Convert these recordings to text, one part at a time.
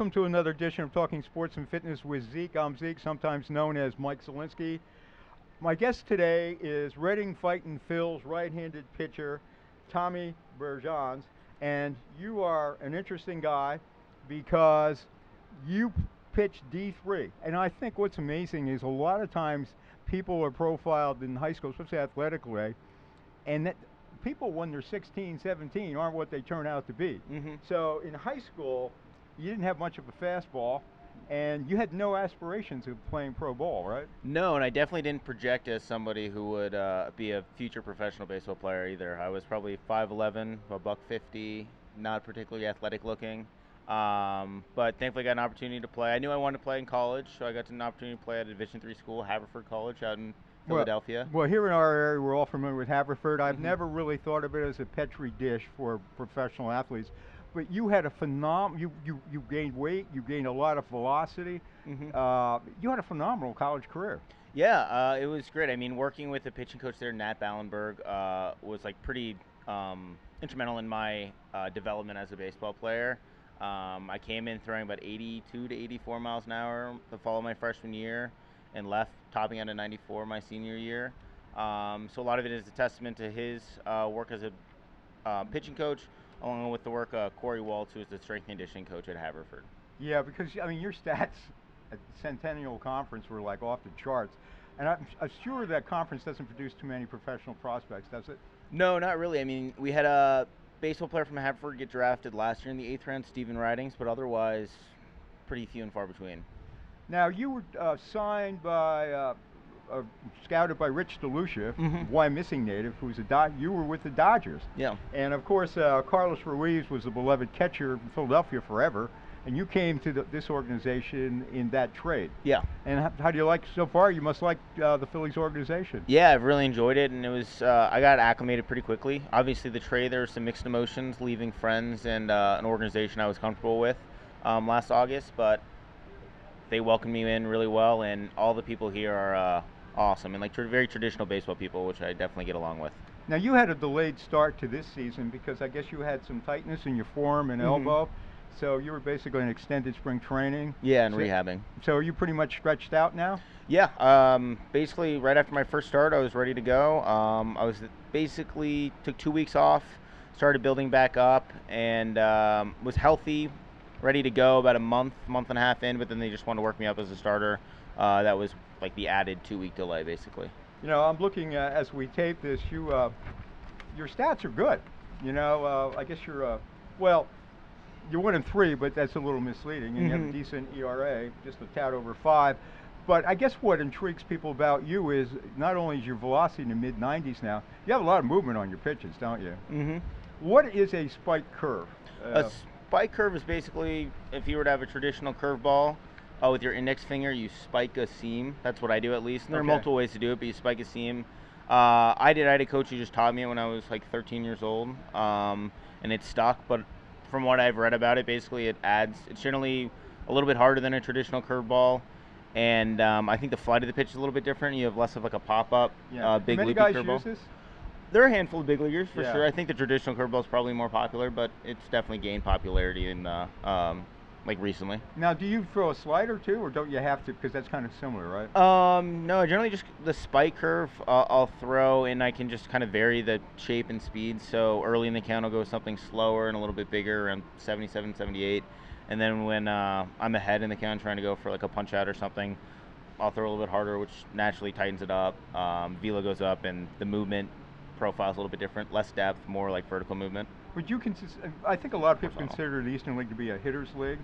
welcome to another edition of Talking Sports and Fitness with Zeke. I'm Zeke, sometimes known as Mike Zelinsky. My guest today is Reading Fightin Phils right-handed pitcher, Tommy Bergjans, and you are an interesting guy because you pitch D3. And I think what's amazing is a lot of times people are profiled in high school, especially athletically, and that people when they're 16, 17 aren't what they turn out to be. Mhm. So in high school, you didn't have much of a fastball, and you had no aspirations of playing pro ball, right? No, and I definitely didn't project as somebody who would uh, be a future professional baseball player either. I was probably 5'11", a buck 50, not particularly athletic looking. Um, but thankfully, I got an opportunity to play. I knew I wanted to play in college, so I got an opportunity to play at a Division three school, Haverford College, out in Philadelphia. Well, here in our area, we're all familiar with Haverford. I've Mhm. never really thought of it as a petri dish for professional athletes, but you had a phenom. You you you gained weight. You gained a lot of velocity. Mhm. Uh, you had a phenomenal college career. Yeah, uh, it was great. I mean, working with the pitching coach there, Nat Ballenberg, uh, was like pretty um, instrumental in my uh, development as a baseball player. Um, I came in throwing about 82 to 84 miles an hour the fall of my freshman year, and left topping out at 94 my senior year. Um, so a lot of it is a testament to his uh, work as a uh, pitching coach, along with the work of Corey Waltz, who is the strength and conditioning coach at Haverford. Yeah, because I mean your stats at the Centennial Conference were like off the charts, and I'm, I'm sure that conference doesn't produce too many professional prospects, does it? No, not really. I mean, we had a baseball player from Haverford get drafted last year in the eighth round, Stephen Ridings, but otherwise, pretty few and far between. Now you were uh, signed by, uh, uh, scouted by Rich DeLucia, Mhm. Wyomissing native, who's a Dod- You were with the Dodgers, Yeah. and of course uh, Carlos Ruiz was a beloved catcher in Philadelphia forever, and you came to the, this organization in that trade. Yeah. And how, how do you like so far? You must like uh, the Phillies organization. Yeah, I've really enjoyed it, and it was uh, I got acclimated pretty quickly. Obviously, the trade there were some mixed emotions, leaving friends and uh, an organization I was comfortable with um, last August, but they welcomed me in really well, and all the people here are uh, awesome and like tr- very traditional baseball people, which I definitely get along with. Now you had a delayed start to this season because I guess you had some tightness in your forearm and Mhm. elbow, so you were basically in extended spring training. Yeah, and So- rehabbing. So are you pretty much stretched out now? Yeah, um, basically right after my first start, I was ready to go. Um, I was basically took two weeks off, started building back up, and um, was healthy, ready to go about a month, month and a half in. But then they just wanted to work me up as a starter. Uh, that was like the added two week delay, basically. You know, I'm looking uh, as we tape this. You, uh, your stats are good. You know, uh, I guess you're, uh, well, you're one in three, but that's a little misleading. And you have a Mhm. decent ERA, just a tad over five. But I guess what intrigues people about you is not only is your velocity in the mid 90s now, you have a lot of movement on your pitches, don't you? Mm-hmm. What is a spike curve? A spike curve is basically if you were to have a traditional curveball. Uh, with your index finger, you spike a seam. That's what I do at least. And there Okay. are multiple ways to do it, but you spike a seam. Uh, I did. I had a coach who just taught me it when I was like 13 years old, um, and it stuck. But from what I've read about it, basically it adds. It's generally a little bit harder than a traditional curveball, and um, I think the flight of the pitch is a little bit different. You have less of like a pop up, yeah. uh, big many loopy guys curveball. use this? There are a handful of big leaguers for Yeah. sure. I think the traditional curveball is probably more popular, but it's definitely gained popularity in uh, um, like recently. Now, do you throw a slider too, or don't you have to? Because that's kind of similar, right? Um, no, generally just the spike curve uh, I'll throw, and I can just kind of vary the shape and speed. So early in the count, I'll go something slower and a little bit bigger, around 77, 78. And then when uh, I'm ahead in the count, trying to go for like a punch out or something, I'll throw a little bit harder, which naturally tightens it up. Um, velo goes up, and the movement profile is a little bit different, less depth, more like vertical movement. Would you consist? I think a lot of people consider the Eastern League to be a hitters' league,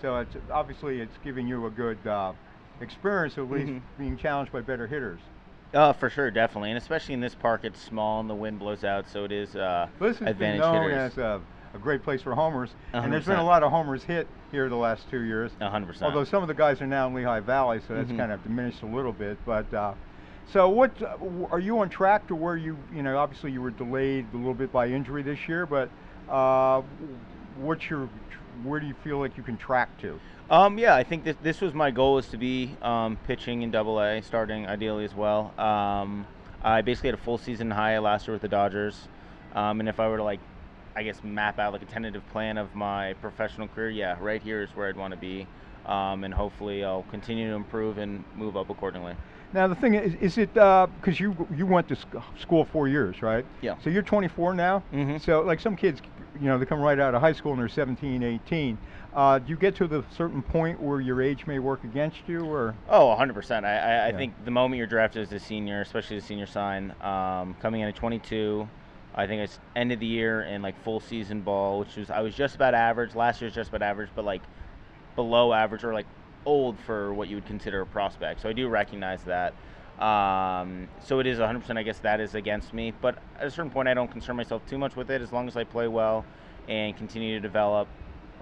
so it's obviously it's giving you a good uh, experience, at least Mhm. being challenged by better hitters. Uh, for sure, definitely, and especially in this park, it's small and the wind blows out, so it is uh, This has been known hitters. as a, a great place for homers, and there's been a lot of homers hit here the last two years. A hundred percent. Although some of the guys are now in Lehigh Valley, so that's Mhm. kind of diminished a little bit. But uh, so, what uh, are you on track to where you? You know, obviously you were delayed a little bit by injury this year, but uh, what's your? Where do you feel like you can track to? Um, yeah, I think this this was my goal is to be um, pitching in Double A, starting ideally as well. Um, I basically had a full season high last year with the Dodgers, um, and if I were to like I guess, map out like a tentative plan of my professional career, yeah, right here is where I'd want to be. Um, and hopefully I'll continue to improve and move up accordingly. Now the thing is, is it because uh, you you went to sc- school four years, right? Yeah. So you're 24 now. Mm-hmm. So like some kids, you know, they come right out of high school and they're 17, 18. Uh, do you get to the certain point where your age may work against you, or? Oh, 100%. I, I, I think the moment you're drafted as a senior, especially the senior sign, um, coming in at 22, I think it's end of the year and like full season ball, which was I was just about average. Last year was just about average, but like below average or like old for what you would consider a prospect. So I do recognize that. Um, so it is 100%. I guess that is against me, but at a certain point, I don't concern myself too much with it. As long as I play well and continue to develop,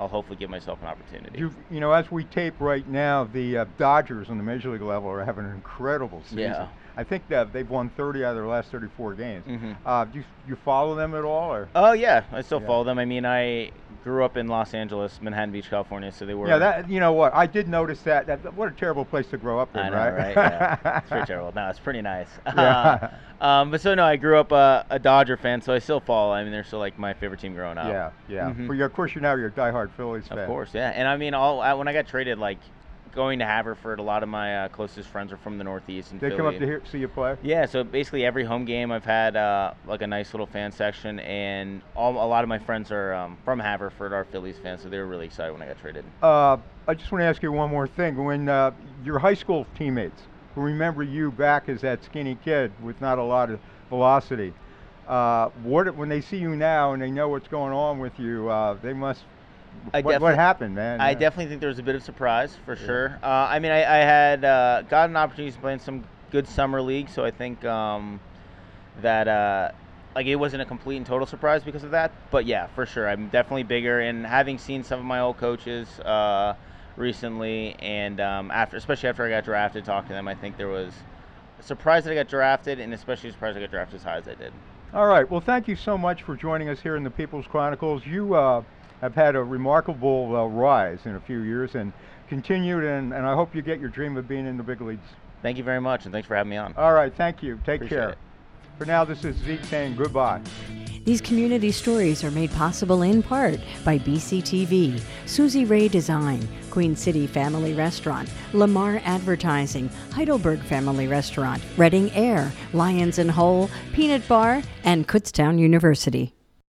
I'll hopefully give myself an opportunity. You, you know, as we tape right now, the uh, Dodgers on the major league level are having an incredible season. Yeah. I think that they've won 30 out of their last 34 games. Mhm. Uh, do you, you follow them at all, or? Oh yeah, I still Yeah. follow them. I mean, I grew up in Los Angeles, Manhattan Beach, California, so they were. Yeah, that you know what? I did notice that. That what a terrible place to grow up in, I know, right? right? Yeah. it's pretty terrible. No, it's pretty nice. Yeah. um, but so no, I grew up uh, a Dodger fan, so I still follow. I mean, they're still like my favorite team growing up. Yeah, yeah. Mhm. You, of course, you're now you're a diehard Phillies fan. Of course, yeah. And I mean, all I, when I got traded, like going to Haverford, a lot of my uh, closest friends are from the Northeast and They Philly. come up to hear, see you play. Yeah, so basically every home game I've had uh, like a nice little fan section, and all, a lot of my friends are um, from Haverford, are Phillies fans, so they were really excited when I got traded. Uh, I just want to ask you one more thing. When uh, your high school teammates who remember you back as that skinny kid with not a lot of velocity, uh, what when they see you now and they know what's going on with you, uh, they must. I what, what happened, man? I Yeah. definitely think there was a bit of surprise for Yeah. sure. Uh, I mean, I, I had uh, got an opportunity to play in some good summer league, so I think um, that uh, like it wasn't a complete and total surprise because of that. But yeah, for sure, I'm definitely bigger. And having seen some of my old coaches uh, recently, and um, after, especially after I got drafted, talking to them, I think there was a surprise that I got drafted, and especially surprised I got drafted as high as I did. All right. Well, thank you so much for joining us here in the People's Chronicles. You uh, have had a remarkable uh, rise in a few years and continued, and, and I hope you get your dream of being in the big leagues. Thank you very much, and thanks for having me on. All right. Thank you. Take Appreciate care. it. For now, this is Zeke saying goodbye. These community stories are made possible in part by BCTV, Susie Ray Design, Queen City Family Restaurant, Lamar Advertising, Heidelberg Family Restaurant, Reading Air, Lions and Hole, Peanut Bar, and Kutztown University.